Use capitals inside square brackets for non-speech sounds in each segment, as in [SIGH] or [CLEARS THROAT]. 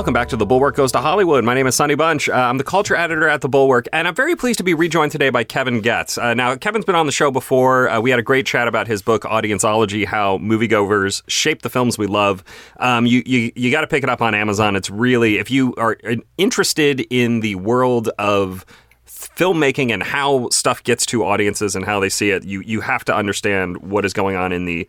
welcome back to The Bulwark Goes to Hollywood. My name is Sonny Bunch. Uh, I'm the culture editor at The Bulwark, and I'm very pleased to be rejoined today by Kevin Goetz. Uh, now, Kevin's been on the show before. Uh, we had a great chat about his book, Audienceology How Moviegoers Shape the Films We Love. Um, you you, you got to pick it up on Amazon. It's really, if you are interested in the world of filmmaking and how stuff gets to audiences and how they see it, you, you have to understand what is going on in the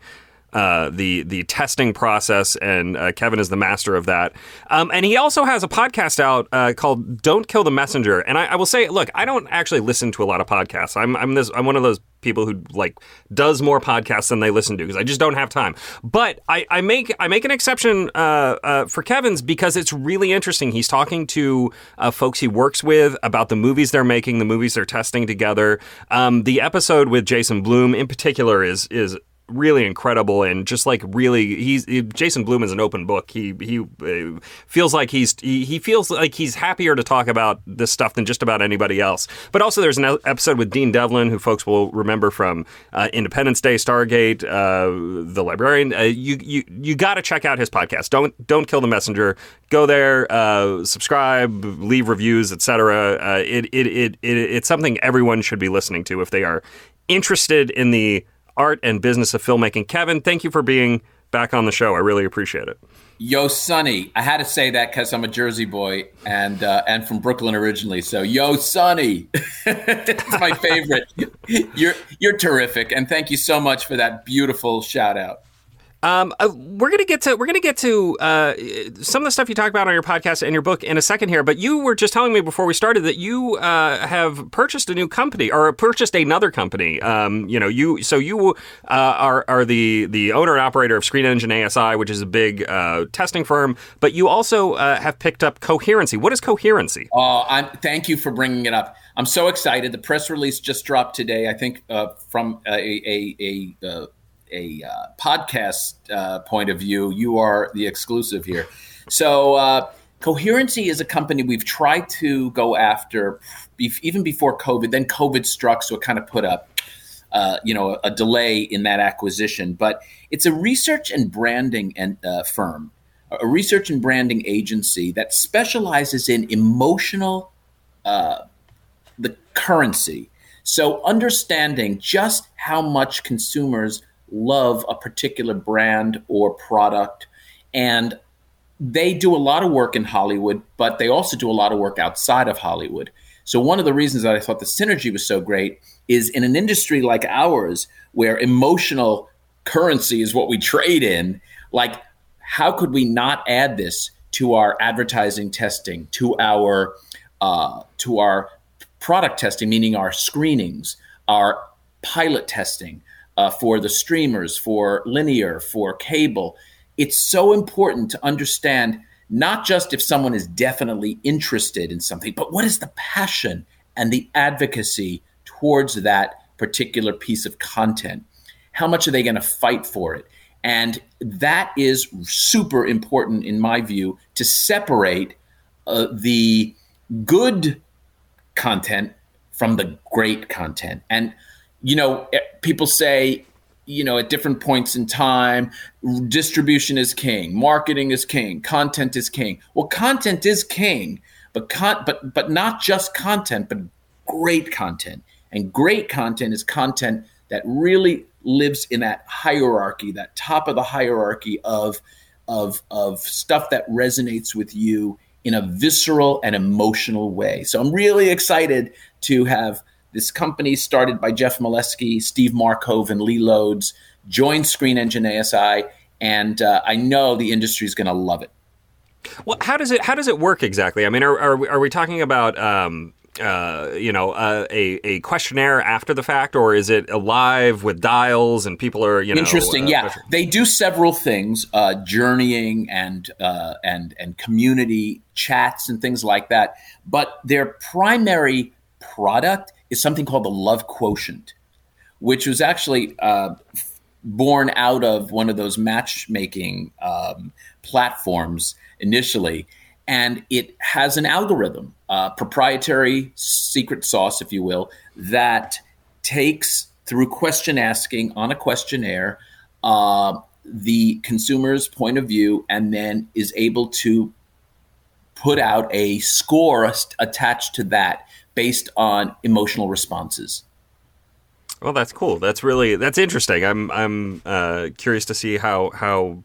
uh, the the testing process, and uh, Kevin is the master of that. Um, and he also has a podcast out uh, called "Don't Kill the Messenger." And I, I, will say, look, I don't actually listen to a lot of podcasts. I'm I'm this I'm one of those people who like does more podcasts than they listen to because I just don't have time. But I, I make I make an exception uh, uh, for Kevin's because it's really interesting. He's talking to uh, folks he works with about the movies they're making, the movies they're testing together. Um, the episode with Jason Blum in particular is is really incredible and just like really he's he, Jason Blum is an open book. He he uh, feels like he's he, he, feels like he's happier to talk about this stuff than just about anybody else. But also there's an episode with Dean Devlin who folks will remember from uh, Independence Day, Stargate, uh, The Librarian. Uh, you you you got to check out his podcast. Don't don't kill the messenger. Go there, uh, subscribe, leave reviews, etc. Uh, it, it, it it it's something everyone should be listening to if they are interested in the art and business of filmmaking. Kevin, thank you for being back on the show. I really appreciate it. Yo, Sonny. I had to say that because I'm a Jersey boy and uh, and from Brooklyn originally. So, yo, Sonny, [LAUGHS] it's my favorite. [LAUGHS] You're you're terrific, and thank you so much for that beautiful shout out. Um, uh, we're gonna get to we're gonna get to uh, some of the stuff you talk about on your podcast and your book in a second here. But you were just telling me before we started that you uh, have purchased a new company or purchased another company. Um, you know, you so you uh, are are the the owner and operator of Screen Engine ASI, which is a big uh, testing firm. But you also uh, have picked up Coherency. What is Coherency? Oh, I'm, thank you for bringing it up. I'm so excited. The press release just dropped today. I think from a, a, a a uh, podcast uh, point of view, you are the exclusive here. So, uh, Coherency is a company we've tried to go after even before COVID. Then COVID struck, so it kind of put up, uh, you know, a delay in that acquisition. But it's a research and branding and uh, firm, a research and branding agency that specializes in emotional, uh, the currency. So understanding just how much consumers love a particular brand or product. And they do a lot of work in Hollywood, but they also do a lot of work outside of Hollywood. So, one of the reasons that I thought the synergy was so great is in an industry like ours, where emotional currency is what we trade in, like, how could we not add this to our advertising testing, to our uh, to our product testing, meaning our screenings, our pilot testing, uh, for the streamers, for linear, for cable. It's so important to understand not just if someone is definitely interested in something, but what is the passion and the advocacy towards that particular piece of content? How much are they going to fight for it? And that is super important, in my view, to separate uh, the good content from the great content. And you know, eh, people say, you know, at different points in time, distribution is king, marketing is king, content is king. Well, content is king, but con- but but not just content, but great content. And great content is content that really lives in that hierarchy, that top of the hierarchy of of of stuff that resonates with you in a visceral and emotional way. So I'm really excited to have this company started by Jeff Molesky, Steve Markov, and Lee Lodes joined Screen Engine ASI, and uh, I know the industry is going to love it. Well, how does it how does it work exactly? I mean, are are we, are we talking about um, uh, you know uh, a a questionnaire after the fact, or is it alive with dials and people are you know interesting? Uh, yeah, they do several things, uh, journeying and uh, and and community chats and things like that. But their primary product is something called the love quotient, which was actually uh, born out of one of those matchmaking um, platforms initially. And it has an algorithm, uh, proprietary secret sauce, if you will, that takes through question asking on a questionnaire uh, the consumer's point of view and then is able to put out a score attached to that based on emotional responses. Well, that's cool. That's really that's interesting. I'm I'm uh, curious to see how how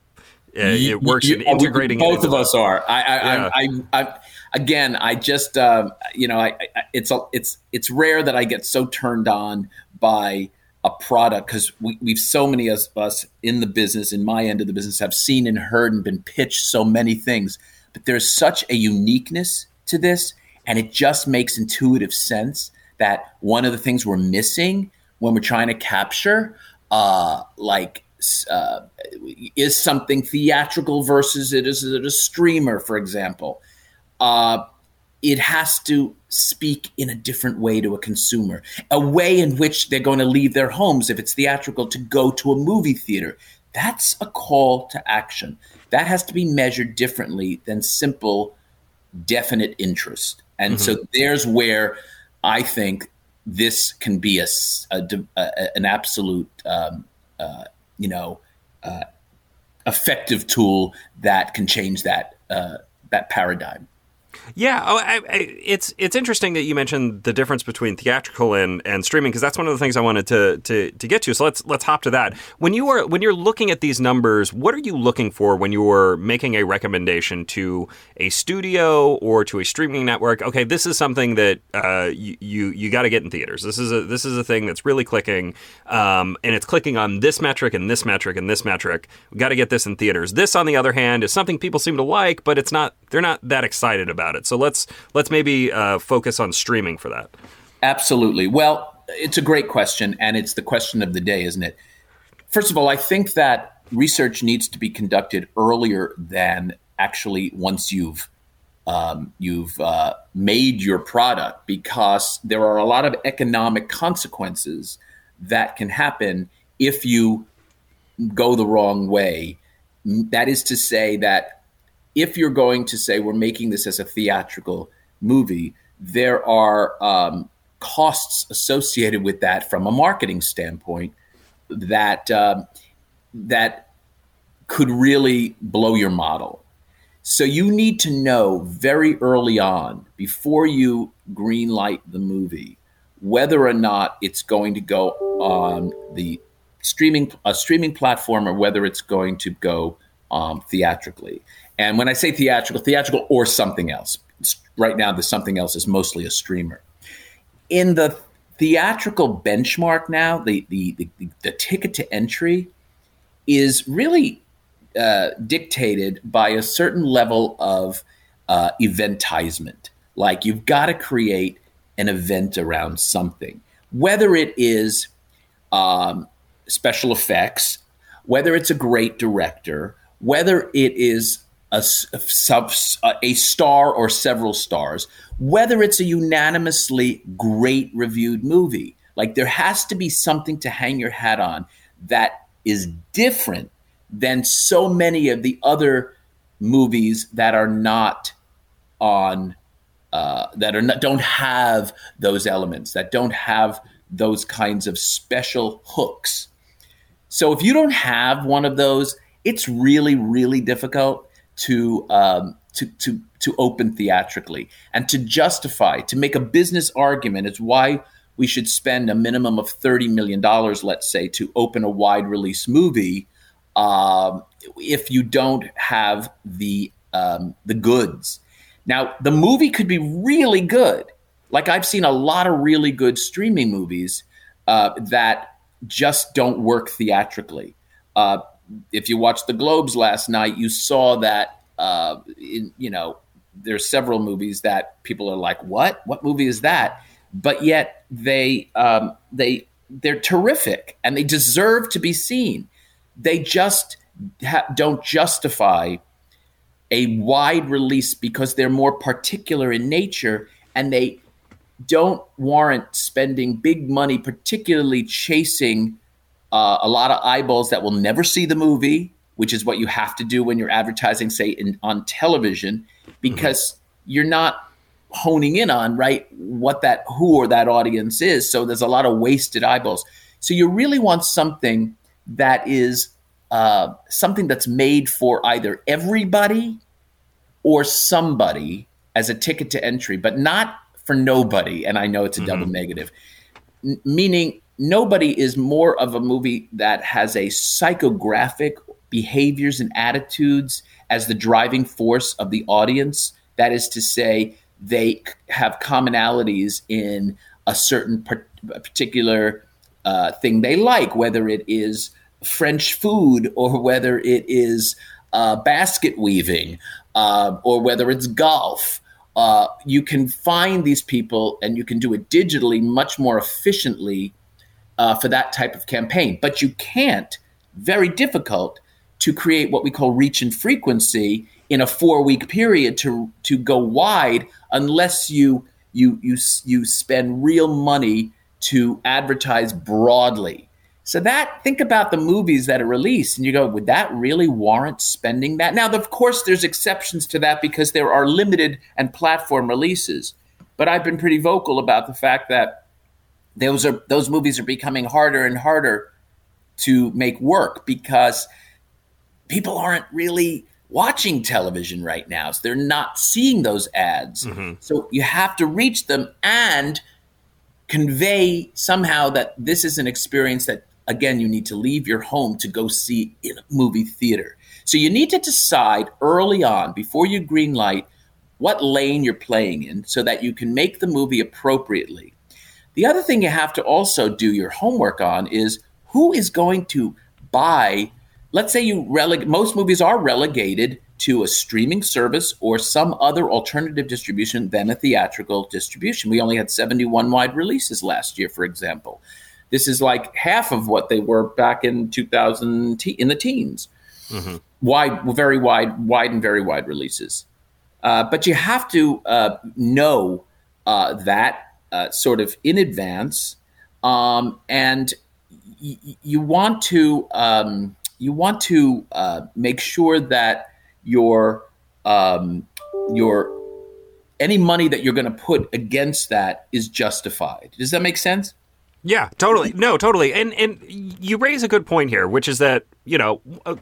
uh, it works you, in integrating. Both of us are. I I, yeah. I, I, I, again, I just uh, you know, I, it's a, it's it's rare that I get so turned on by a product because we, we've so many of us in the business, in my end of the business, have seen and heard and been pitched so many things. But there's such a uniqueness to this, and it just makes intuitive sense that one of the things we're missing when we're trying to capture uh, like uh, is something theatrical versus it is it a streamer, for example. Uh, it has to speak in a different way to a consumer, a way in which they're going to leave their homes if it's theatrical to go to a movie theater. That's a call to action. That has to be measured differently than simple, definite interest. And mm-hmm. so there's where I think this can be a, a, a an absolute, um, uh, you know, uh, effective tool that can change that uh, that paradigm. Yeah, oh, I, I, it's it's interesting that you mentioned the difference between theatrical and, and streaming because that's one of the things I wanted to, to to get to. So let's let's hop to that. When you are when you're looking at these numbers, what are you looking for when you are making a recommendation to a studio or to a streaming network? Okay, this is something that uh, you you, you got to get in theaters. This is a this is a thing that's really clicking, um, and it's clicking on this metric and this metric and this metric. We got to get this in theaters. This, on the other hand, is something people seem to like, but it's not they're not that excited about it. So let's let's maybe uh, focus on streaming for that. Absolutely. Well, it's a great question, and it's the question of the day, isn't it? First of all, I think that research needs to be conducted earlier than actually once you've um, you've uh, made your product, because there are a lot of economic consequences that can happen if you go the wrong way. That is to say that if you're going to say we're making this as a theatrical movie, there are um, costs associated with that from a marketing standpoint that um, that could really blow your model. So you need to know very early on before you greenlight the movie whether or not it's going to go on the streaming a streaming platform or whether it's going to go um, theatrically. And when I say theatrical, theatrical or something else. Right now, the something else is mostly a streamer. In the theatrical benchmark now, the the the, the ticket to entry is really uh, dictated by a certain level of uh, eventizement. Like you've got to create an event around something, whether it is um, special effects, whether it's a great director, whether it is a, sub, a star or several stars, whether it's a unanimously great reviewed movie. Like there has to be something to hang your hat on that is different than so many of the other movies that are not on uh, that are not, don't have those elements that don't have those kinds of special hooks. So if you don't have one of those, it's really really difficult to um, to to to open theatrically and to justify to make a business argument. It's why we should spend a minimum of thirty million dollars, let's say, to open a wide release movie. Um, if you don't have the um, the goods, now the movie could be really good. Like I've seen a lot of really good streaming movies uh, that just don't work theatrically. Uh, if you watched the Globes last night, you saw that uh, in, you know there's several movies that people are like, "What? What movie is that?" But yet they um, they they're terrific and they deserve to be seen. They just ha- don't justify a wide release because they're more particular in nature and they don't warrant spending big money, particularly chasing uh, a lot of eyeballs that will never see the movie, which is what you have to do when you're advertising, say, in, on television, because mm-hmm. you're not honing in on right what that who or that audience is. So there's a lot of wasted eyeballs. So you really want something that is uh, something that's made for either everybody or somebody as a ticket to entry, but not for nobody. And I know it's a mm-hmm. double negative, N- meaning nobody is more of a movie that has a psychographic behaviors and attitudes as the driving force of the audience. That is to say, they have commonalities in a certain particular uh, thing they like, whether it is French food or whether it is uh, basket weaving uh, or whether it's golf. Uh, you can find these people and you can do it digitally much more efficiently uh, for that type of campaign. But you can't, very difficult, to create what we call reach and frequency in a four week period to, to go wide unless you, you, you, you spend real money to advertise broadly. So that think about the movies that are released and you go, would that really warrant spending that? Now, of course, there's exceptions to that because there are limited and platform releases. But I've been pretty vocal about the fact that those are those movies are becoming harder and harder to make work because people aren't really watching television right now. So they're not seeing those ads. Mm-hmm. So you have to reach them and convey somehow that this is an experience that again, you need to leave your home to go see in a movie theater. So you need to decide early on before you green light what lane you're playing in so that you can make the movie appropriately. The other thing you have to also do your homework on is who is going to buy let's say you relegate most movies are relegated to a streaming service or some other alternative distribution than a theatrical distribution. We only had 71 wide releases last year, for example. This is like half of what they were back in 2000 in the teens. Mm-hmm. Wide, very wide, wide and very wide releases. Uh, but you have to uh, know uh, that uh, sort of in advance, um, and y- you want to um, you want to uh, make sure that your um, your any money that you're going to put against that is justified. Does that make sense? Yeah, totally. No, totally. And and you raise a good point here, which is that you know, uh,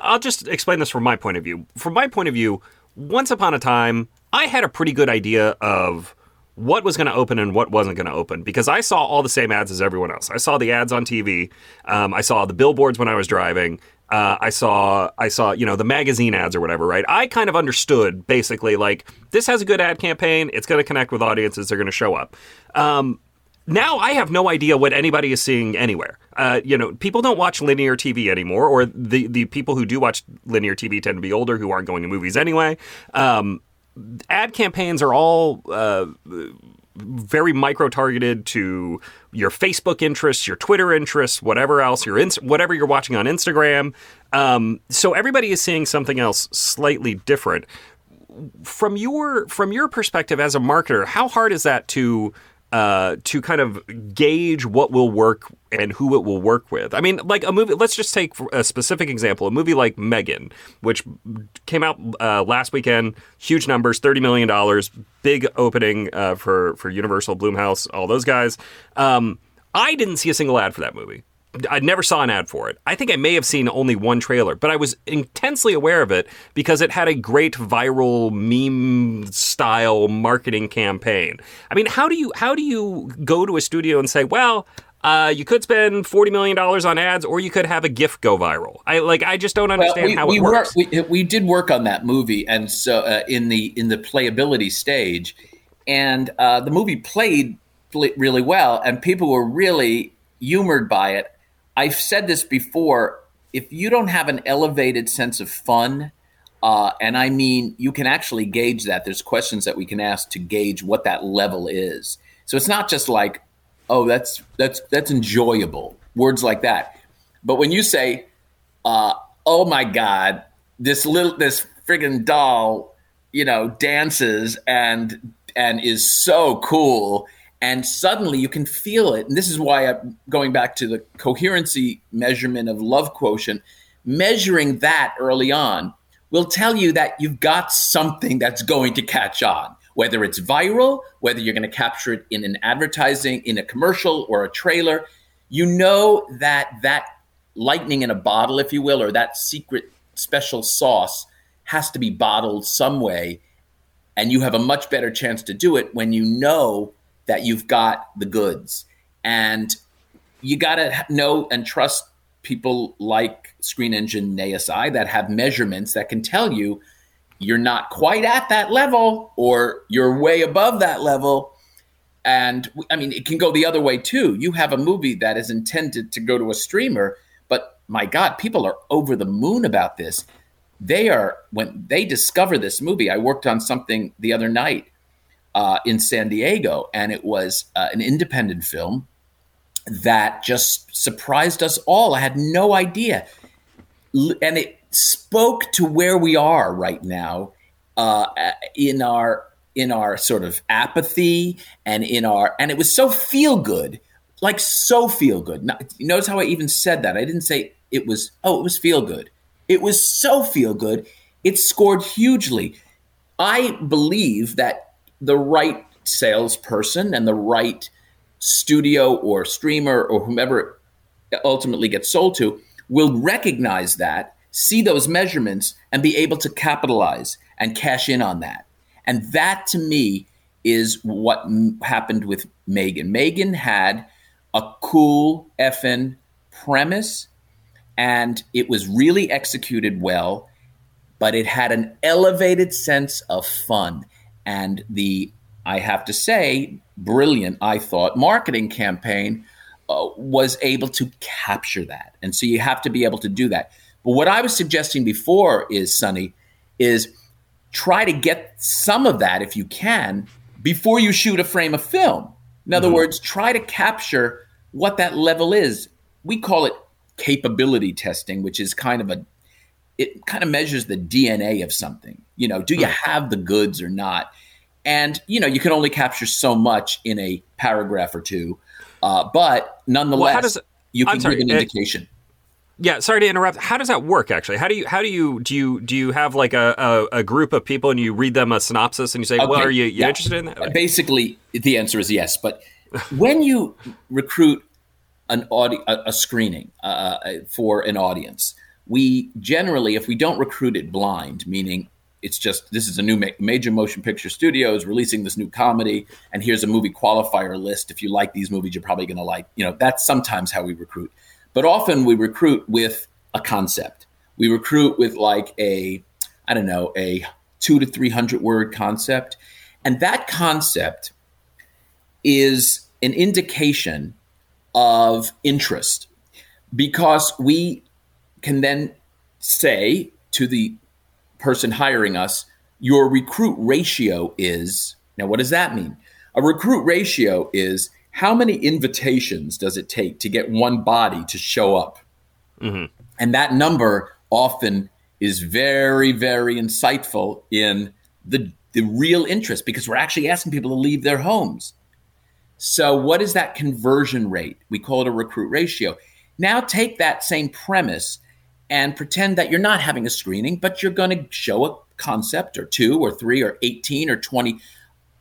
I'll just explain this from my point of view. From my point of view, once upon a time, I had a pretty good idea of what was going to open and what wasn't going to open because I saw all the same ads as everyone else. I saw the ads on TV. Um, I saw the billboards when I was driving. Uh, I saw I saw you know the magazine ads or whatever, right? I kind of understood basically like this has a good ad campaign. It's going to connect with audiences. They're going to show up. Um, now I have no idea what anybody is seeing anywhere. Uh, you know, people don't watch linear TV anymore, or the the people who do watch linear TV tend to be older who aren't going to movies anyway. Um, ad campaigns are all uh, very micro targeted to your Facebook interests, your Twitter interests, whatever else, your whatever you're watching on Instagram. Um, so everybody is seeing something else slightly different. From your from your perspective as a marketer, how hard is that to uh, to kind of gauge what will work and who it will work with. I mean, like a movie. Let's just take a specific example: a movie like Megan, which came out uh, last weekend, huge numbers, thirty million dollars, big opening uh, for for Universal, Blumhouse, all those guys. Um, I didn't see a single ad for that movie. I never saw an ad for it. I think I may have seen only one trailer, but I was intensely aware of it because it had a great viral meme style marketing campaign. I mean, how do you how do you go to a studio and say, "Well, uh, you could spend forty million dollars on ads, or you could have a GIF go viral. I like. I just don't understand well, we, how we it works. Work, we, we did work on that movie, and so uh, in the in the playability stage, and uh, the movie played really well, and people were really humored by it. I've said this before. If you don't have an elevated sense of fun, uh, and I mean, you can actually gauge that. There's questions that we can ask to gauge what that level is. So it's not just like, oh, that's that's that's enjoyable. Words like that. But when you say, uh, oh my God, this little this friggin' doll, you know, dances and and is so cool and suddenly you can feel it. And this is why I'm going back to the coherency measurement of love quotient. Measuring that early on will tell you that you've got something that's going to catch on, whether it's viral, whether you're going to capture it in an advertising, in a commercial or a trailer. You know that that lightning in a bottle, if you will, or that secret special sauce has to be bottled some way. And you have a much better chance to do it when you know that you've got the goods. And you got to know and trust people like Screen Engine and ASI that have measurements that can tell you you're not quite at that level or you're way above that level. And I mean, it can go the other way too. You have a movie that is intended to go to a streamer, but my God, people are over the moon about this. They are, when they discover this movie, I worked on something the other night uh, in San Diego, and it was uh, an independent film that just surprised us all. I had no idea. And it spoke to where we are right now uh, in our in our sort of apathy and in our and it was so feel good like so feel good. Notice how i even said that. I didn't say it was oh it was feel good. It was so feel good. It scored hugely. I believe that the right salesperson and the right studio or streamer or whomever ultimately gets sold to will recognize that, see those measurements, and be able to capitalize and cash in on that. And that to me is what m- happened with Megan. Megan had a cool effing premise and it was really executed well, but it had an elevated sense of fun. And the I have to say, brilliant, I thought, marketing campaign uh, was able to capture that. And so you have to be able to do that. But what I was suggesting before is, Sonny, is try to get some of that, if you can, before you shoot a frame of film. In other mm-hmm. words, try to capture what that level is. We call it capability testing, which is kind of a it kind of measures the DNA of something. You know, do you have the goods or not? And you know, you can only capture so much in a paragraph or two, uh, but nonetheless, well, you can sorry, give an indication. yeah, sorry to interrupt. How does that work? Actually, how do you how do you do you do you have like a, a, a group of people and you read them a synopsis and you say, okay. well, are you, you yeah. interested in that? Basically, the answer is yes. But when you recruit an audi- a, a screening uh, for an audience, we generally, if we don't recruit it blind, meaning it's just this is a new ma- major motion picture studio is releasing this new comedy and here's a movie qualifier list. If you like these movies you're probably going to like you know that's sometimes how we recruit. But often we recruit with a concept. We recruit with like a i don't know a two to three hundred word concept. And that concept is an indication of interest because we can then say to the person hiring us, your recruit ratio is now, what does that mean? A recruit ratio is how many invitations does it take to get one body to show up? Mm-hmm. And that number often is very, very insightful in the, the real interest because we're actually asking people to leave their homes. So, what is that conversion rate? We call it a recruit ratio. Now, take that same premise and pretend that you're not having a screening, but you're going to show a concept or two or three or 18 or 20.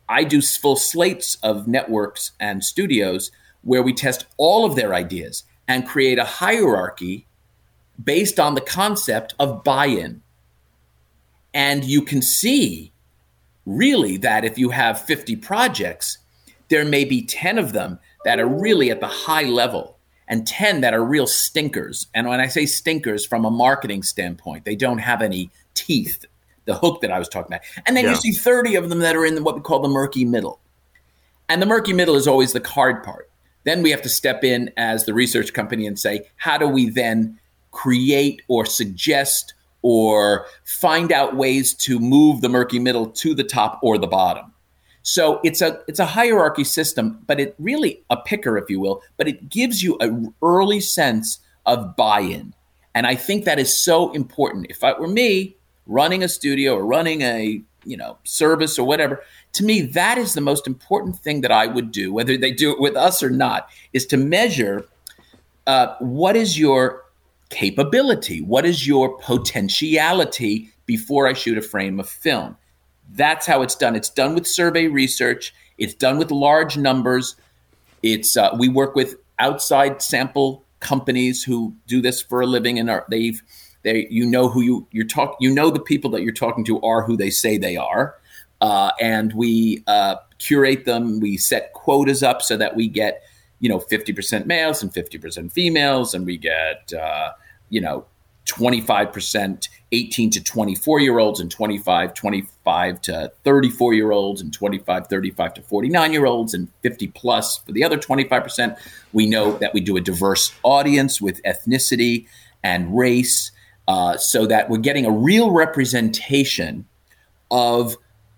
I do full slates of networks and studios where we test all of their ideas and create a hierarchy based on the concept of buy in. And you can see really that if you have 50 projects, there may be 10 of them that are really at the high level and 10 that are real stinkers. And when I say stinkers from a marketing standpoint, they don't have any teeth, the hook that I was talking about. And then yeah. you see 30 of them that are in what we call the murky middle. And the murky middle is always the hard part. Then we have to step in as the research company and say, how do we then create or suggest or find out ways to move the murky middle to the top or the bottom? So it's a it's a hierarchy system, but it really a picker, if you will, but it gives you an early sense of buy-in. And I think that is so important. If it were me running a studio or running a you know service or whatever, to me that is the most important thing that I would do, whether they do it with us or not, is to measure uh, what is your capability, what is your potentiality before I shoot a frame of film. That's how it's done. It's done with survey research. It's done with large numbers. It's uh, we work with outside sample companies who do this for a living, and are, they've They, you know who you you're talk, you know the people that you're talking to are who they say they are, uh, and we uh, curate them. We set quotas up so that we get you know 50% males and 50% females, and we get uh, you know 25% 18 to 24 year olds and 25 25 to 34 year olds and 25 35 to 49 year olds and 50 plus for the other 25% we know that we do a diverse audience with ethnicity and race uh, so that we're getting a real representation of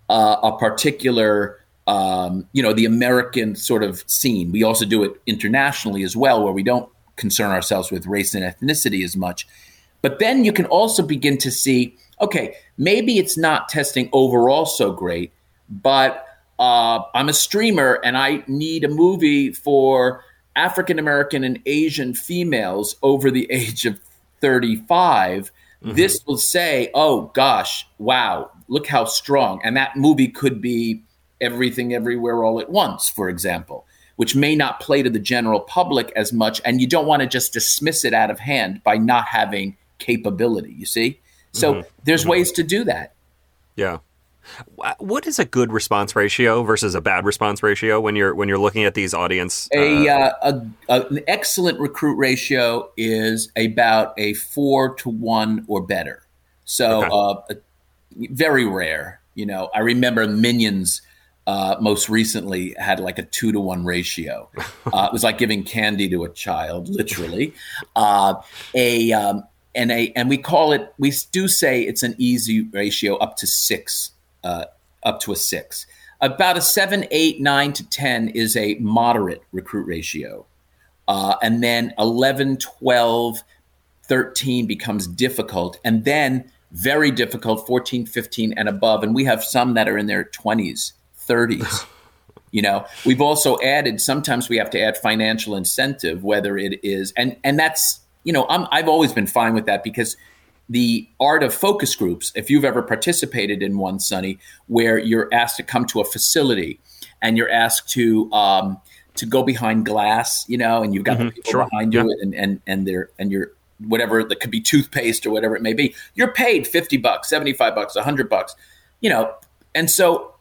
uh, a particular um, you know the american sort of scene. We also do it internationally as well where we don't concern ourselves with race and ethnicity as much but then you can also begin to see okay, maybe it's not testing overall so great, but uh, I'm a streamer and I need a movie for African American and Asian females over the [LAUGHS] age of 35. Mm-hmm. This will say, oh gosh, wow, look how strong. And that movie could be Everything Everywhere All at Once, for example, which may not play to the general public as much. And you don't want to just dismiss it out of hand by not having capability. You see, so mm-hmm. there's mm-hmm. ways to do that. Yeah. What is a good response ratio versus a bad response ratio when you're when you're looking at these audience? Uh... A, uh, a, a, an excellent recruit ratio is about a four to one or better. So okay. uh, very rare. You know, I remember Minions uh, most recently had like a two to one ratio. [LAUGHS] Uh, it was like giving candy to a child, literally. Uh, a um, and a and we call it we do say it's an easy ratio up to six uh, up to a six. About a seven eight nine to ten is a moderate recruit ratio. Uh, and then 11 12 13 becomes difficult and then very difficult 14 15 and above. And we have some that are in their 20s 30s [LAUGHS] you know. We've also added sometimes we have to add financial incentive whether it is and and that's you know, I'm, I've always been fine with that because the art of focus groups, if you've ever participated in one, Sonny, where you're asked to come to a facility and you're asked to um, to go behind glass, you know, and you've got mm-hmm. the people sure. behind you and and and they're and you're whatever that could be toothpaste or whatever it may be. You're paid 50 bucks, 75 bucks, 100 bucks, you know. And so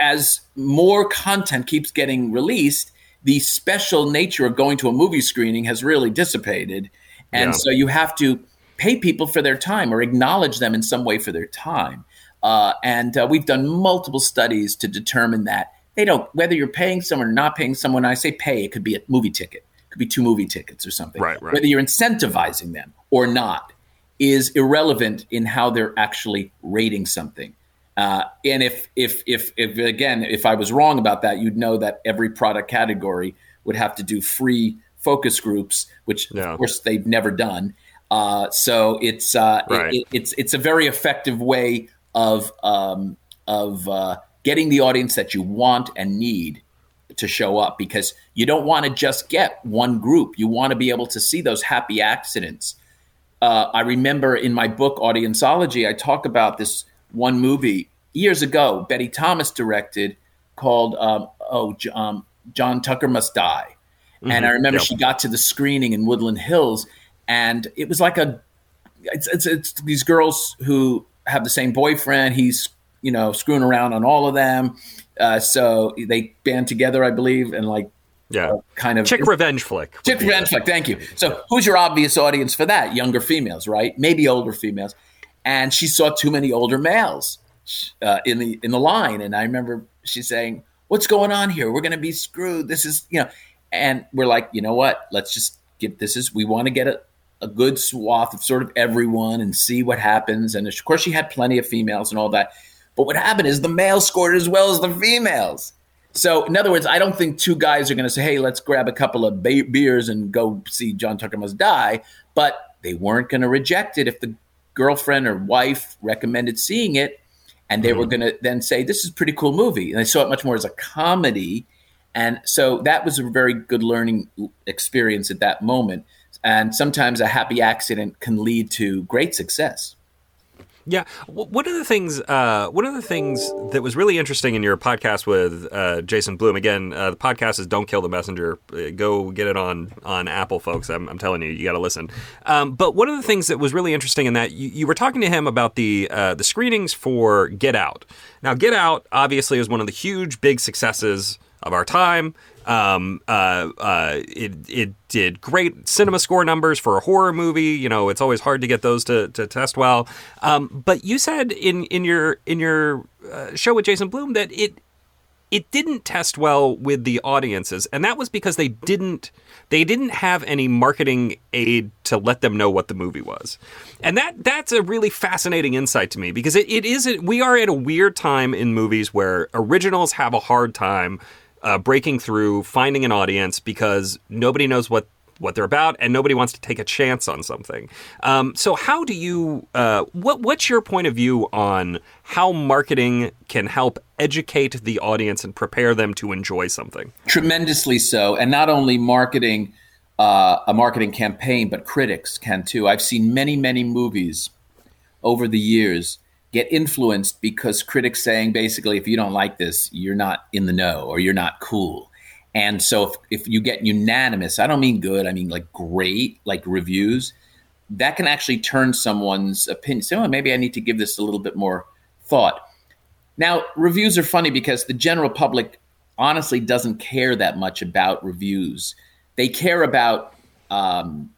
as more content keeps getting released, the special nature of going to a movie screening has really dissipated and yeah. so you have to pay people for their time or acknowledge them in some way for their time. Uh, and uh, we've done multiple studies to determine that they don't, whether you're paying someone or not paying someone, I say pay, it could be a movie ticket, it could be two movie tickets or something. Right, right. Whether you're incentivizing them or not is irrelevant in how they're actually rating something. Uh, and if, if, if, if, again, if I was wrong about that, you'd know that every product category would have to do free focus groups, which yeah. of course they've never done. Uh, so it's uh, right. it, it's it's a very effective way of um, of uh, getting the audience that you want and need to show up because you don't want to just get one group. You want to be able to see those happy accidents. Uh, I remember in my book Audienceology, I talk about this one movie years ago. Betty Thomas directed called um, "Oh um, John Tucker Must Die," Mm-hmm. And I remember yep. she got to the screening in Woodland Hills, and it was like a it's, it's, it's these girls who have the same boyfriend. He's you know screwing around on all of them. Uh, so they band together, I believe, and like yeah, uh, kind of chick revenge flick. Chick revenge flick. Thank you. So who's your obvious audience for that? Younger females, right? Maybe older females. And she saw too many older males uh, in the in the line, and I remember she saying, "What's going on here? We're going to be screwed. This is you know." And we're like, you know what? Let's just get this is we want to get a, a good swath of sort of everyone and see what happens. And of course, she had plenty of females and all that. But what happened is the males scored as well as the females. So, in other words, I don't think two guys are going to say, hey, let's grab a couple of ba- beers and go see John Tucker Must Die. But they weren't going to reject it if the girlfriend or wife recommended seeing it. And they mm-hmm. were going to then say, this is a pretty cool movie. And they saw it much more as a comedy and so that was a very good learning experience at that moment. And sometimes a happy accident can lead to great success. Yeah, one of the things, uh, one of the things that was really interesting in your podcast with uh, Jason Blum. Again, uh, the podcast is "Don't Kill the Messenger." Uh, go get it on on Apple, folks. I'm, I'm telling you, you got to listen. Um, but one of the things that was really interesting in that you, you were talking to him about the uh, the screenings for Get Out. Now, Get Out obviously is one of the huge, big successes of our time. Um, uh, uh, it it did great cinema score numbers for a horror movie. You know, it's always hard to get those to, to test well. Um, but you said in in your in your uh, show with Jason Blum that it it didn't test well with the audiences, and that was because they didn't they didn't have any marketing aid to let them know what the movie was. And that that's a really fascinating insight to me because it, it is we are at a weird time in movies where originals have a hard time uh, breaking through, finding an audience because nobody knows what what they're about and nobody wants to take a chance on something. Um, so how do you uh, what what's your point of view on how marketing can help educate the audience and prepare them to enjoy something? Tremendously so, and not only marketing. Uh, a marketing campaign, but critics can too. I've seen many, many movies over the years get influenced because critics saying basically, if you don't like this, you're not in the know or you're not cool. And so if, if you get unanimous, I don't mean good, I mean like great, like reviews, that can actually turn someone's opinion. Oh, maybe I need to give this a little bit more thought. Now, reviews are funny because the general public honestly doesn't care that much about reviews. They care about um,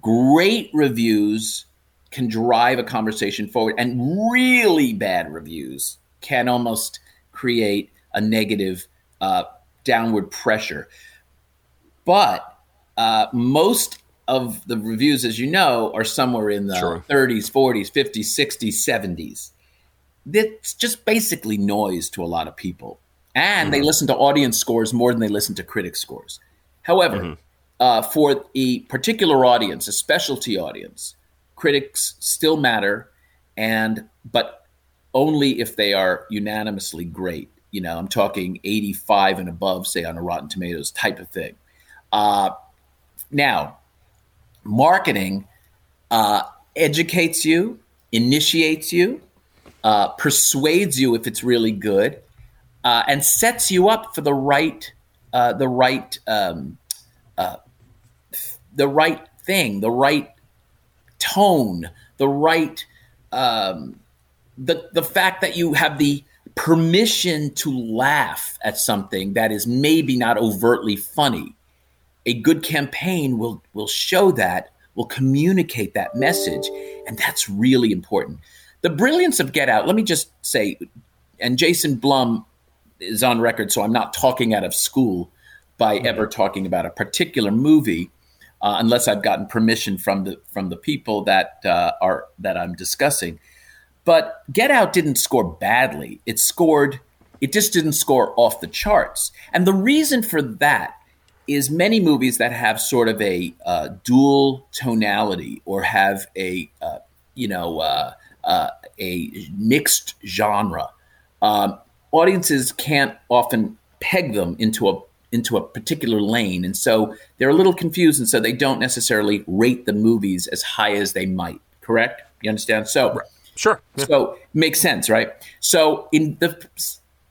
great reviews can drive a conversation forward, and really bad reviews can almost create a negative uh, downward pressure. But uh, most of the reviews, as you know, are somewhere in the sure. 30s, 40s, 50s, 60s, 70s. That's just basically noise to a lot of people. And mm-hmm. they listen to audience scores more than they listen to critic scores. However, mm-hmm. uh, for a particular audience, a specialty audience, critics still matter, and but only if they are unanimously great. You know, I'm talking 85 and above, say on a Rotten Tomatoes type of thing. Uh, now, marketing uh, educates you, initiates you, uh, persuades you if it's really good, uh, and sets you up for the right, uh, the right, um, uh, the right thing, the right tone, the right, um, the the fact that you have the permission to laugh at something that is maybe not overtly funny. A good campaign will will show that, will communicate that message, and that's really important. The brilliance of Get Out, let me just say, and Jason Blum is on record, so I'm not talking out of school by mm-hmm. ever talking about a particular movie uh, unless I've gotten permission from the from the people that uh, are that I'm discussing. But Get Out didn't score badly. It scored. It just didn't score off the charts. And the reason for that is many movies that have sort of a uh, dual tonality or have a uh, you know uh, uh, a mixed genre. Um, audiences can't often peg them into a into a particular lane. And so they're a little confused. And so they don't necessarily rate the movies as high as they might. Correct? You understand? So, right. sure. Yeah. So makes sense, right? So in the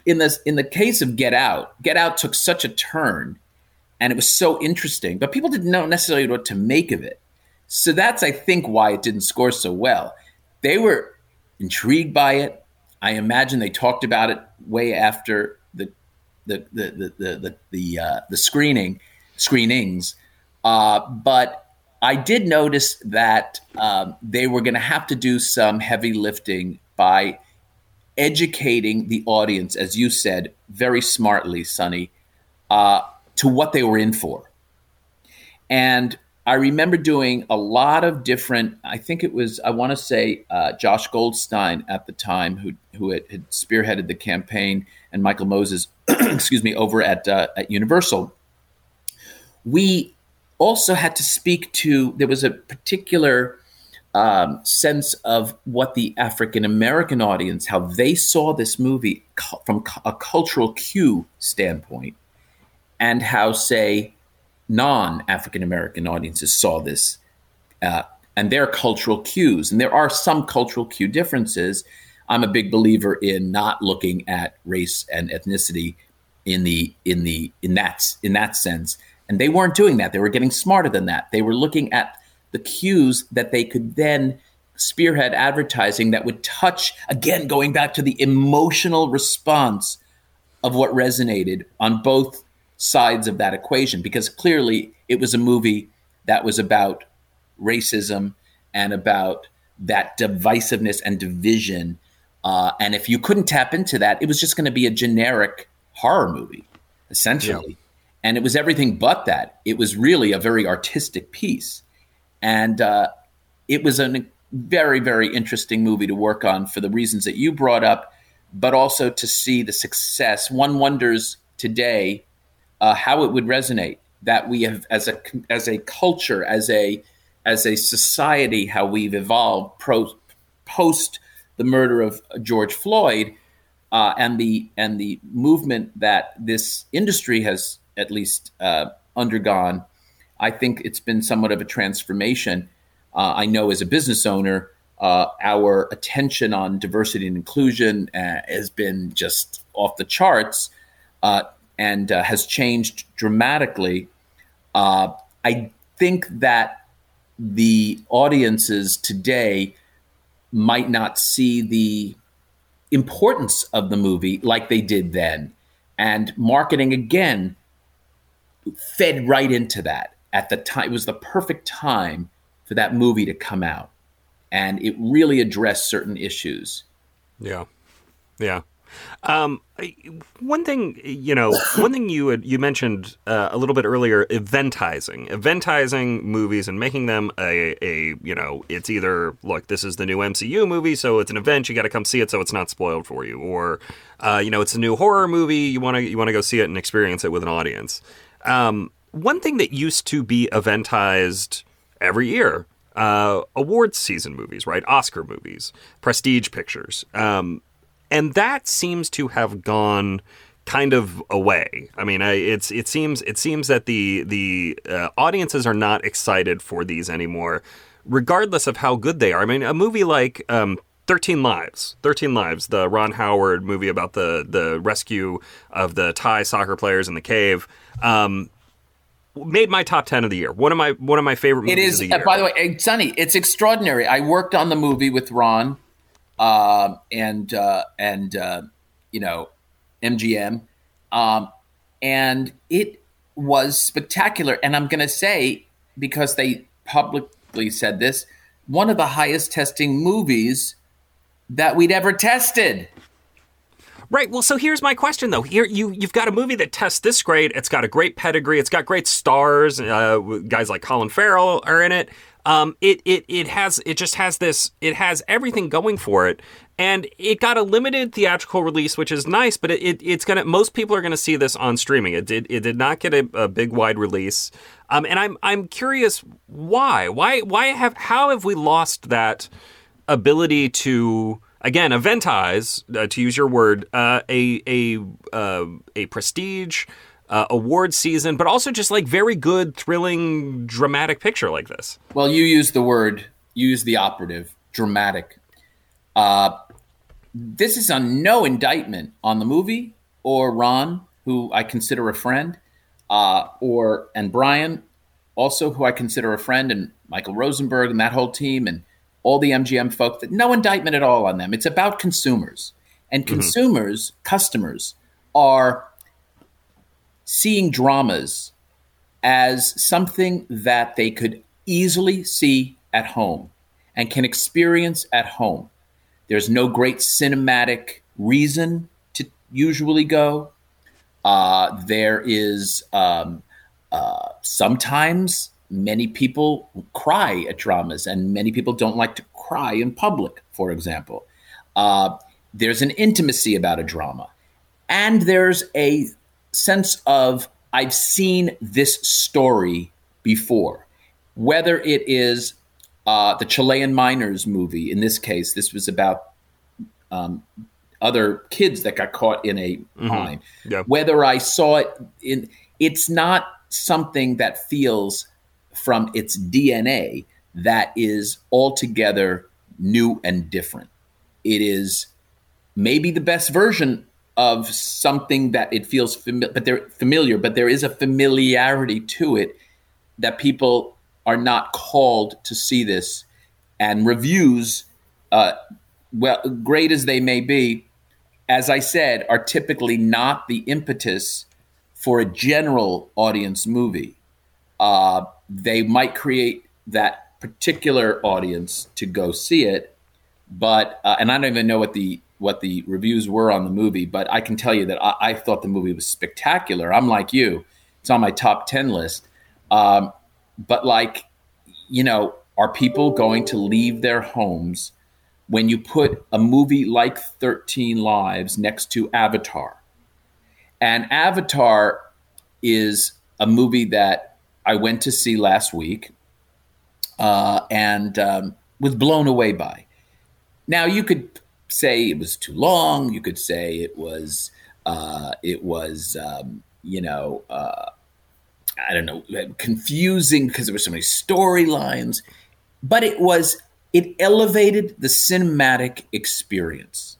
in this in the case of Get Out, Get Out took such a turn, and it was so interesting, but people didn't know necessarily what to make of it. So that's I think why it didn't score so well. They were intrigued by it. I imagine they talked about it way after the the the the the, uh, the screening screenings, uh, but I did notice that um, they were going to have to do some heavy lifting by educating the audience, as you said very smartly, Sonny, uh, to what they were in for. And I remember doing a lot of different. I think it was I want to say uh, Josh Goldstine at the time who who had, had, spearheaded the campaign, and Michael Moses, [CLEARS THROAT] excuse me, over at uh, at Universal. We also had to speak to. There was a particular um, sense of what the African American audience, how they saw this movie from a cultural cue standpoint, and how say non African American audiences saw this uh, and their cultural cues. And there are some cultural cue differences. I'm a big believer in not looking at race and ethnicity in the in the in that in that sense. And they weren't doing that. They were getting smarter than that. They were looking at the cues that they could then spearhead advertising that would touch again going back to the emotional response of what resonated on both sides of that equation because clearly it was a movie that was about racism and about that divisiveness and division. Uh, and if you couldn't tap into that, it was just going to be a generic horror movie, essentially. Yeah. And it was everything but that. It was really a very artistic piece. And uh, it was a very, very interesting movie to work on for the reasons that you brought up, but also to see the success. One wonders today uh, how it would resonate that we have as a as a culture as a as a society how we've evolved pro, post the murder of George Floyd uh, and the and the movement that this industry has at least uh, undergone. I think it's been somewhat of a transformation. Uh, I know as a business owner, uh, our attention on diversity and inclusion uh, has been just off the charts. Uh, and has changed dramatically. I think that the audiences today might not see the importance of the movie like they did then. And marketing again fed right into that at the time. It was the perfect time for that movie to come out. And it really addressed certain issues. Yeah. Yeah. Um, one thing, you know, [COUGHS] one thing you had, you mentioned uh, a little bit earlier, eventizing, eventizing movies and making them a, a, you know, it's either look, this is the new MCU movie, so it's an event, you got to come see it, so it's not spoiled for you, or, uh, you know, it's a new horror movie, you want to you want to go see it and experience it with an audience. Um, one thing that used to be eventized every year uh, awards season movies, right? Oscar movies, prestige pictures. Um, and that seems to have gone kind of away. I mean, I, it's it seems it seems that the the uh, audiences are not excited for these anymore, regardless of how good they are. I mean, a movie like um, 13 Lives, 13 Lives, the Ron Howard movie about the the rescue of the Thai soccer players in the cave. Um, made my top 10 of the year. One of my one of my favorite movies it is, of the year. Uh, by the way, Sonny, it's extraordinary. I worked on the movie with Ron uh, and uh, and uh, you know MGM, um, and it was spectacular. And I'm going to say because they publicly said this, one of the highest testing movies that we'd ever tested. Right. Well, so here's my question though. Here you you've got a movie that tests this great. It's got a great pedigree. It's got great stars. Uh, guys like Colin Farrell are in it. Um, it it it has it just has this it has everything going for it, and it got a limited theatrical release, which is nice. But it, it it's gonna most people are gonna see this on streaming. It did it did not get a, a big wide release, um, and I'm I'm curious why why why have how have we lost that ability to again eventize uh, to use your word uh, a a uh, a prestige uh, award season, but also just like very good, thrilling, dramatic picture like this. Well, you use the word, use the operative, dramatic. Uh, this is a no indictment on the movie or Ron, who I consider a friend, uh, or and Brian, also who I consider a friend, and Michael Rosenberg and that whole team, and all the MGM folks. No indictment at all on them. It's about consumers, and mm-hmm. consumers, mm-hmm. customers, are seeing dramas as something that they could easily see at home and can experience at home. There's no great cinematic reason to usually go. Uh, there is um, uh, sometimes many people cry at dramas, and many people don't like to cry in public, for example. Uh, there's an intimacy about a drama, and there's a sense of I've seen this story before, whether it is uh, the Chilean miners movie. In this case, this was about um, other kids that got caught in a mm-hmm. mine. Yeah. Whether I saw it in, it's not something that feels from its DNA that is altogether new and different. It is maybe the best version of something that it feels familiar, but they're familiar, but there is a familiarity to it that people are not called to see this. And reviews, uh, well, great as they may be, as I said, are typically not the impetus for a general audience movie. Uh, they might create that particular audience to go see it, but uh, and I don't even know what the what the reviews were on the movie, but I can tell you that I, I thought the movie was spectacular. I'm like you; it's on my top ten list. Um, but like, you know, are people going to leave their homes when you put a movie like 13 Lives next to Avatar. And Avatar is a movie that I went to see last week uh, and um, was blown away by. Now, you could say it was too long. You could say it was, uh, it was, um, you know, uh, I don't know, confusing because there were so many storylines. But it was it elevated the cinematic experience.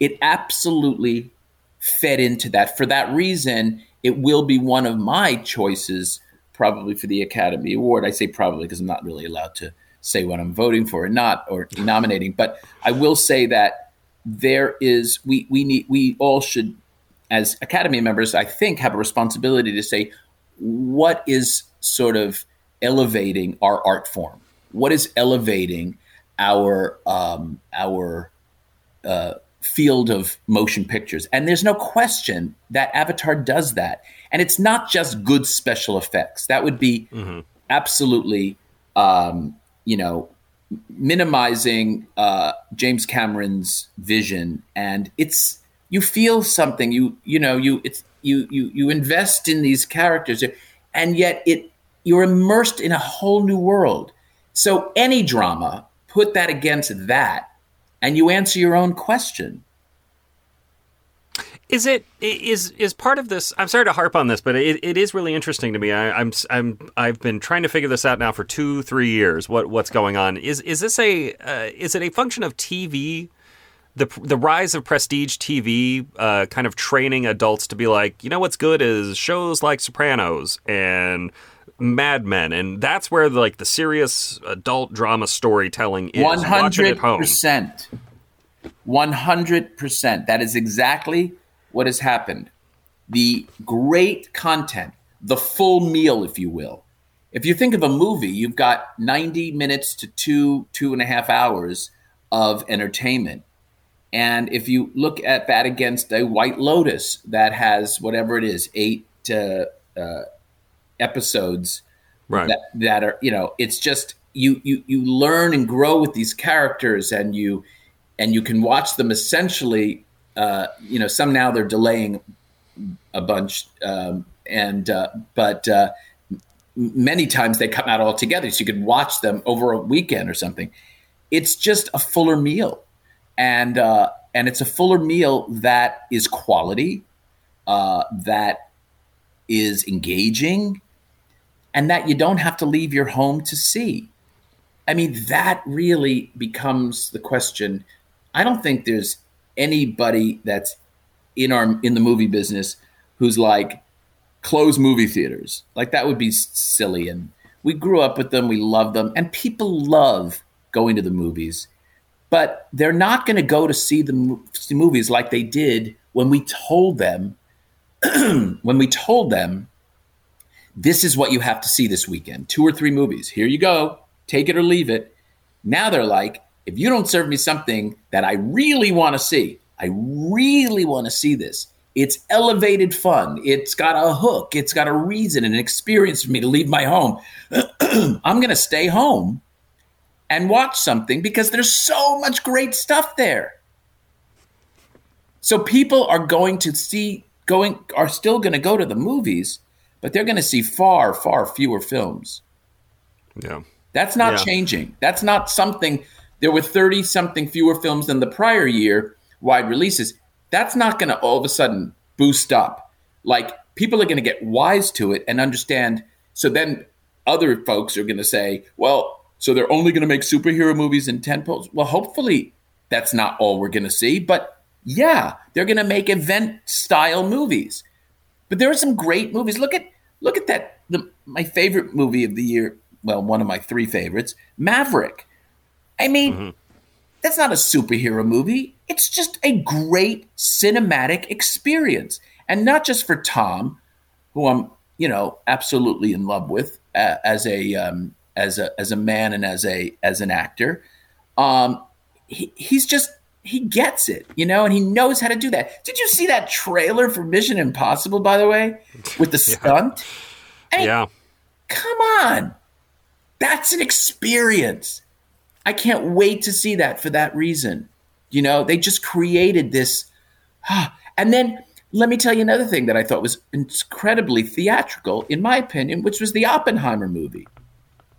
It absolutely fed into that. For that reason, it will be one of my choices, probably for the Academy Award. I say probably because I'm not really allowed to say what I'm voting for or not or nominating. But I will say that there is we we need we all should, as Academy members, I think, have a responsibility to say what is sort of elevating our art form what is elevating our um, our uh, field of motion pictures. And there's no question that Avatar does that. And it's not just good special effects. That would be mm-hmm. absolutely, um, you know, minimizing uh, James Cameron's vision. And it's you feel something. You you know you it's you you you invest in these characters, and yet it you're immersed in a whole new world. So any drama, put that against that, and you answer your own question. Is it is is part of this? I'm sorry to harp on this, but it, it is really interesting to me. I, am I'm, I'm I've been trying to figure this out now for two three years. What what's going on? Is is this a uh, is it a function of TV? The, the rise of prestige TV uh, kind of training adults to be like, you know what's good is shows like Sopranos and Mad Men, and that's where the, like the serious adult drama storytelling is. One hundred percent. One hundred percent. That is exactly what has happened. The great content, the full meal, if you will. If you think of a movie, you've got ninety minutes to two two and a half hours of entertainment. And if you look at that against a White Lotus that has whatever it is, eight uh, uh, episodes right. that, that are you know it's just you you you learn and grow with these characters and you and you can watch them essentially uh, you know some now they're delaying a bunch um, and uh, but uh, many times they come out all together so you could watch them over a weekend or something it's just a fuller meal and uh, and it's a fuller meal that is quality uh, that is engaging and that you don't have to leave your home to see. I mean, that really becomes the question. I don't think there's anybody that's in our in the movie business who's like close movie theaters. Like that would be silly and we grew up with them, we love them, and people love going to the movies. But they're not going to go to see the see movies like they did when we told them [CLEARS THROAT] when we told them this is what you have to see this weekend two or three movies. Here you go, take it or leave it. Now they're like, if you don't serve me something that I really want to see, I really want to see this. It's elevated fun. It's got a hook. It's got a reason and an experience for me to leave my home. [CLEARS THROAT] I'm going to stay home and watch something because there's so much great stuff there. So people are going to see going are still going to go to the movies but they're going to see far, far fewer films. Yeah. That's not yeah. changing. That's not something. There were 30 something fewer films than the prior year, wide releases. That's not going to all of a sudden boost up. Like people are going to get wise to it and understand. So then other folks are going to say, well, So they're only going to make superhero movies in tentpoles. Well, hopefully that's not all we're going to see, but yeah, they're going to make event style movies. But there are some great movies. Look at look at that. The, my favorite movie of the year. Well, one of my three favorites, Maverick. I mean, mm-hmm. that's not a superhero movie. It's just a great cinematic experience, and not just for Tom, who I'm you know absolutely in love with uh, as a um, as a as a man and as a as an actor. Um, he, he's just he gets it, you know, and he knows how to do that. Did you see that trailer for Mission Impossible, by the way, with the [LAUGHS] yeah. stunt? I mean, yeah. Come on. That's an experience. I can't wait to see that for that reason. You know, they just created this. And then let me tell you another thing that I thought was incredibly theatrical, in my opinion, which was the Oppenheimer movie.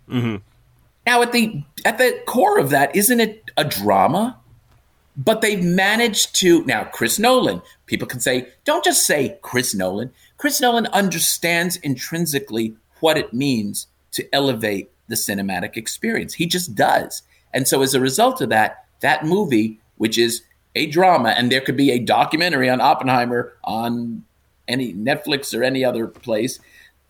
Mm-hmm. Now, at the at the core of that, isn't it a drama? But they've managed to now. Chris Nolan. People can say, don't just say Chris Nolan. Chris Nolan understands intrinsically what it means to elevate the cinematic experience. He just does. And so, as a result of that, that movie, which is a drama, and there could be a documentary on Oppenheimer on any Netflix or any other place,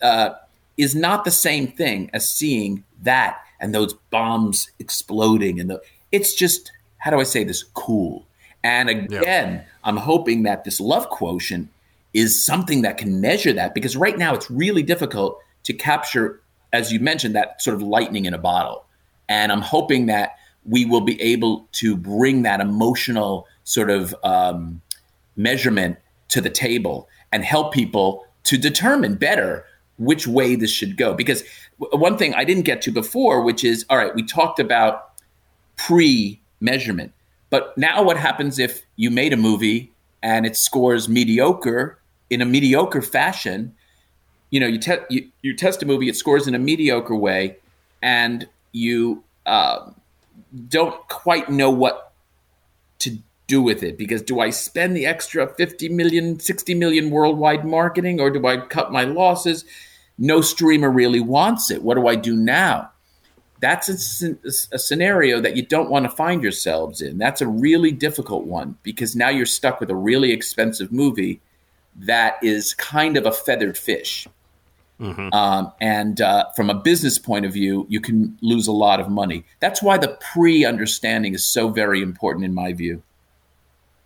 uh, is not the same thing as seeing that and those bombs exploding. And the, it's just, how do I say this? Cool. And again, yep. I'm hoping that this love quotient is something that can measure that because right now it's really difficult to capture, as you mentioned, that sort of lightning in a bottle. And I'm hoping that we will be able to bring that emotional sort of um, measurement to the table and help people to determine better which way this should go. Because one thing I didn't get to before, which is all right, we talked about pre measurement, but now what happens if you made a movie and it scores mediocre in a mediocre fashion? You know, you, te- you, you test a movie, it scores in a mediocre way, and you uh, don't quite know what to do with it because do I spend the extra 50 million, 60 million worldwide marketing or do I cut my losses? No streamer really wants it. What do I do now? That's a, a scenario that you don't want to find yourselves in. That's a really difficult one because now you're stuck with a really expensive movie that is kind of a feathered fish. Mm-hmm. Um, and uh, from a business point of view, you can lose a lot of money. That's why the pre understanding is so very important, in my view.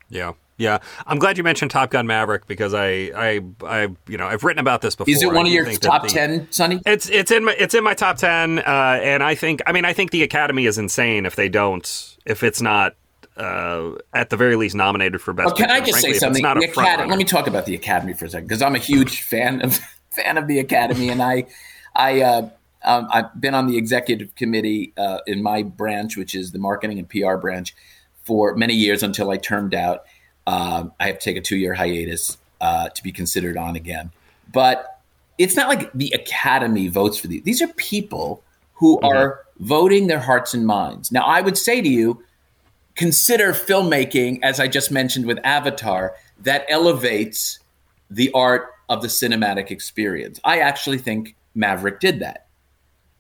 Yeah. Yeah, I'm glad you mentioned Top Gun Maverick because I, I, I, you know, I've written about this before. Is it one of your top the, ten, Sonny? It's it's in my it's in my top ten, uh, and I think I mean I think the Academy is insane if they don't if it's not uh, at the very least nominated for best. Well, can picture. I just Frankly, say something? Academy, let me talk about the Academy for a second because I'm a huge [LAUGHS] fan of fan of the Academy, and I, I, uh, um, I've been on the executive committee uh, in my branch, which is the marketing and PR branch, for many years until I termed out. Um, I have to take a two year hiatus uh, to be considered on again, but it's not like the Academy votes for these. These are people who mm-hmm. are voting their hearts and minds. Now, I would say to you, consider filmmaking, as I just mentioned with Avatar, that elevates the art of the cinematic experience. I actually think Maverick did that.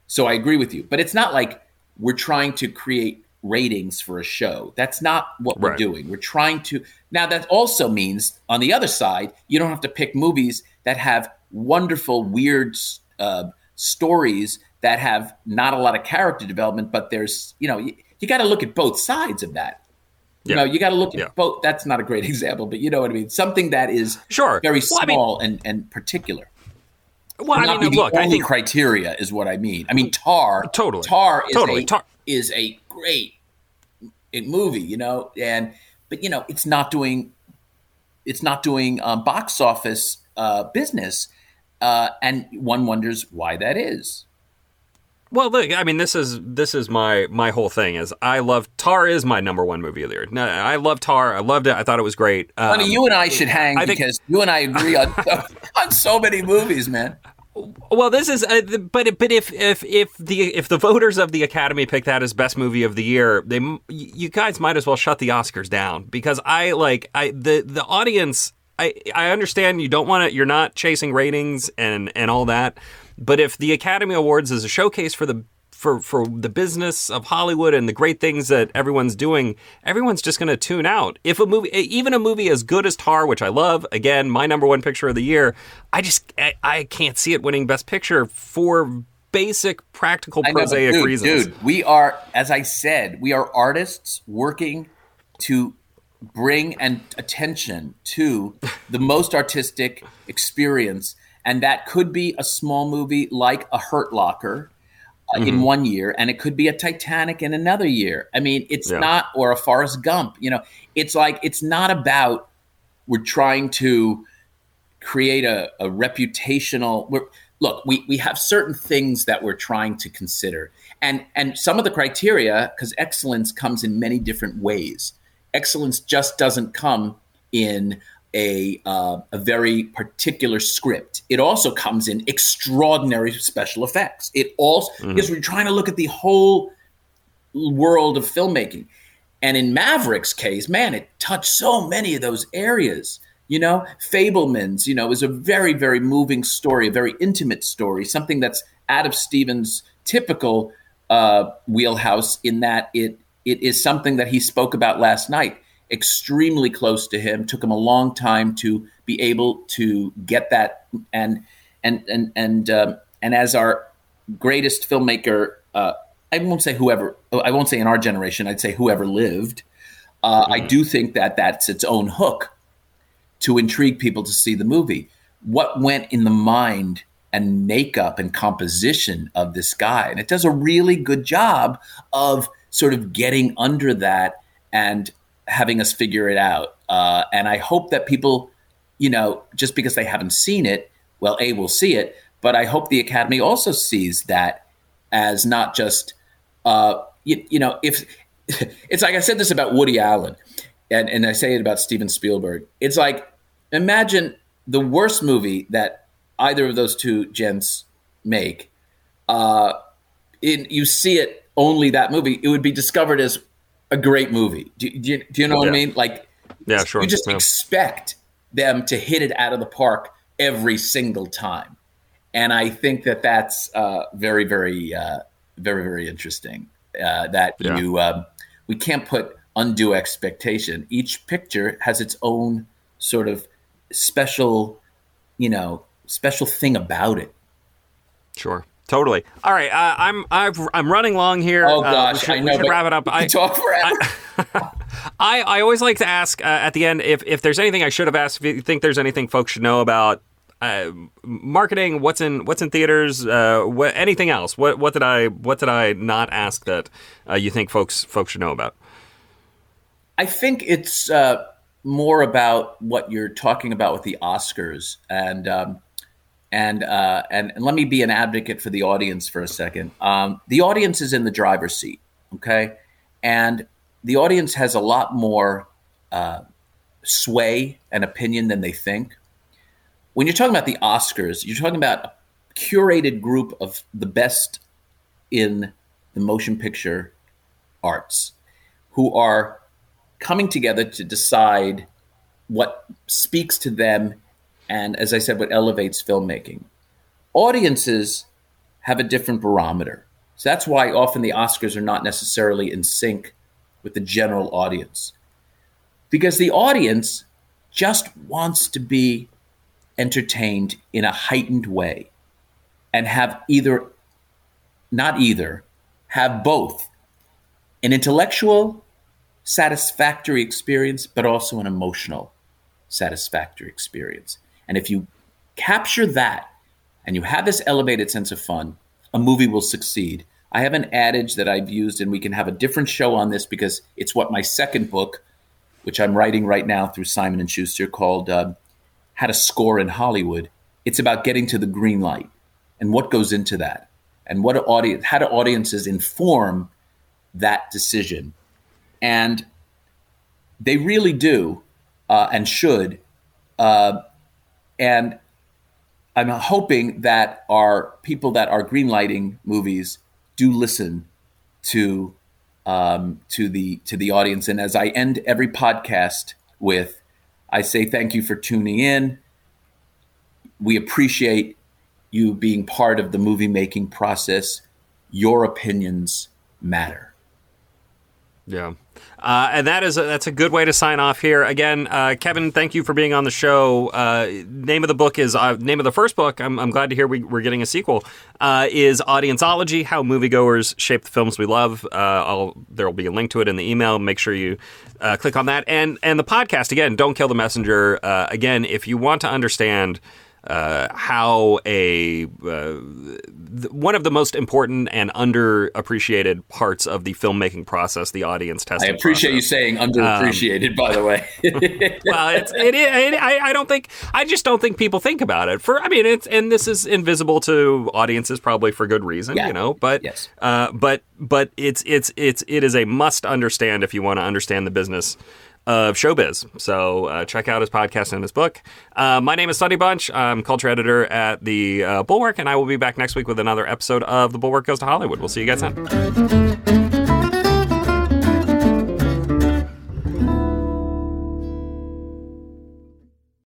So I agree with you. But it's not like we're trying to create ratings for a show. That's not what right. we're doing. We're trying to. Now, that also means on the other side, you don't have to pick movies that have wonderful, weird uh, stories that have not a lot of character development, but there's, you know, you, you got to look at both sides of that. You know, you got to look at yeah. both. That's not a great [LAUGHS] example, but you know what I mean. Something that is sure very well, small I mean, and and particular. Well, I mean, look, I think criteria is what I mean. I mean, Tar. Totally. Tar is totally. a Tar. is a great movie, you know, and but you know, it's not doing it's not doing um, box office uh, business, uh, and one wonders why that is. Well, look, I mean, this is this is my my whole thing. Is I love Tar is my number one movie of the year. No, I love Tar. I loved it. I thought it was great. Um, Honey, you and I should hang I because you and I agree on [LAUGHS] on so many movies, man. Well, this is, uh, but but if if if the if the voters of the Academy pick that as best movie of the year, they you guys might as well shut the Oscars down because I like I the the audience. I I understand you don't want to. You're not chasing ratings and and all that but if the Academy Awards is a showcase for the for for the business of Hollywood and the great things that everyone's doing, everyone's just going to tune out. If a movie, even a movie as good as Tar, which I love, again, my number one picture of the year, I just I, I can't see it winning Best Picture for basic practical prosaic dude, reasons. Dude, we are, as I said, we are artists working to bring and attention to the most artistic experience and that could be a small movie like a hurt locker uh, mm-hmm. in one year and it could be a titanic in another year i mean it's yeah. not or a forrest gump you know it's like it's not about we're trying to create a, a reputational look we, we have certain things that we're trying to consider and and some of the criteria because excellence comes in many different ways excellence just doesn't come in a, uh, a very particular script. It also comes in extraordinary special effects. It also mm-hmm. because we're trying to look at the whole world of filmmaking. And in Maverick's case, man, it touched so many of those areas. You know, Fabelman's, you know, is a very, very moving story, a very intimate story, something that's out of Steven's typical uh, wheelhouse in that it it is something that he spoke about last night. Extremely close to him. Took him a long time to be able to get that. And and and and um, and as our greatest filmmaker, uh, I won't say whoever. I won't say in our generation. I'd say whoever lived. Uh, mm-hmm. I do think that that's its own hook to intrigue people to see the movie. What went in the mind and makeup and composition of this guy, and it does a really good job of sort of getting under that and having us figure it out. Uh, and I hope that people, you know, just because they haven't seen it, well, A, will see it, but I hope the Academy also sees that as not just, uh, you, you know, if [LAUGHS] it's like I said this about Woody Allen, and, and I say it about Steven Spielberg. It's like, imagine the worst movie that either of those two gents make. Uh, in, you see it only that movie, it would be discovered as a great movie. Do, do, you, do you know what. I mean? Like, yeah, sure. You just yeah. expect them to hit it out of the park every single time, and I think that that's uh, very, very, uh, very, very interesting. Uh, that yeah. you, um, we can't put undue expectation. Each picture has its own sort of special, you know, special thing about it. Sure. Totally. All right, uh, I'm I've, I'm running long here. Oh gosh, uh, should, I know. We wrap it up. I talk forever. I, [LAUGHS] I, I always like to ask uh, at the end if if there's anything I should have asked. If you think there's anything folks should know about uh, marketing, what's in what's in theaters, uh, what, anything else? What what did I what did I not ask that uh, you think folks folks should know about? I think it's more about what you're talking about with the Oscars and. Um, and, uh, and let me be an advocate for the audience for a second. Um, the audience is in the driver's seat, okay, and the audience has a lot more uh, sway and opinion than they think. When you're talking about the Oscars, you're talking about a curated group of the best in the motion picture arts who are coming together to decide what speaks to them and as I said, what elevates filmmaking. Audiences have a different barometer. So that's why often the Oscars are not necessarily in sync with the general audience. Because the audience just wants to be entertained in a heightened way and have either, not either, have both an intellectual, satisfactory experience, but also an emotional, satisfactory experience. And if you capture that and you have this elevated sense of fun, a movie will succeed. I have an adage that I've used, and we can have a different show on this because it's what my second book, which I'm writing right now through Simon and Schuster, called uh, "How to Score in Hollywood." It's about getting to the green light and what goes into that, and what audience, how do audiences inform that decision, and they really do uh, and should uh, and I'm hoping that our people that are greenlighting movies do listen to um, to the to the audience. And as I end every podcast with, I say thank you for tuning in. We appreciate you being part of the movie making process. your opinions matter. Yeah. Uh, and that is a, that's a good way to sign off here. Again, uh, Kevin, thank you for being on the show. Uh, name of the book is uh, name of the first book. I'm, I'm glad to hear we, are getting a sequel. Uh, is Audienceology: How Moviegoers Shape the Films We Love. Uh, there will be a link to it in the email. Make sure you click on that. And and the podcast again. Don't kill the messenger. again, if you want to understand uh, how a uh, th- one of the most important and underappreciated parts of the filmmaking process, the audience testing. I appreciate process. you saying underappreciated, um, by the way. [LAUGHS] well, it's it, it, I, I don't think I just don't think people think about it. For I mean, it's and this is invisible to audiences probably for good reason, yeah. you know. But yes. uh, but but it's it's it's it is a must understand if you want to understand the business of showbiz. So uh, check out his podcast and his book. Uh, my name is Sonny Bunch. I'm culture editor at the uh, Bulwark, and I will be back next week with another episode of The Bulwark Goes to Hollywood. We'll see you guys then.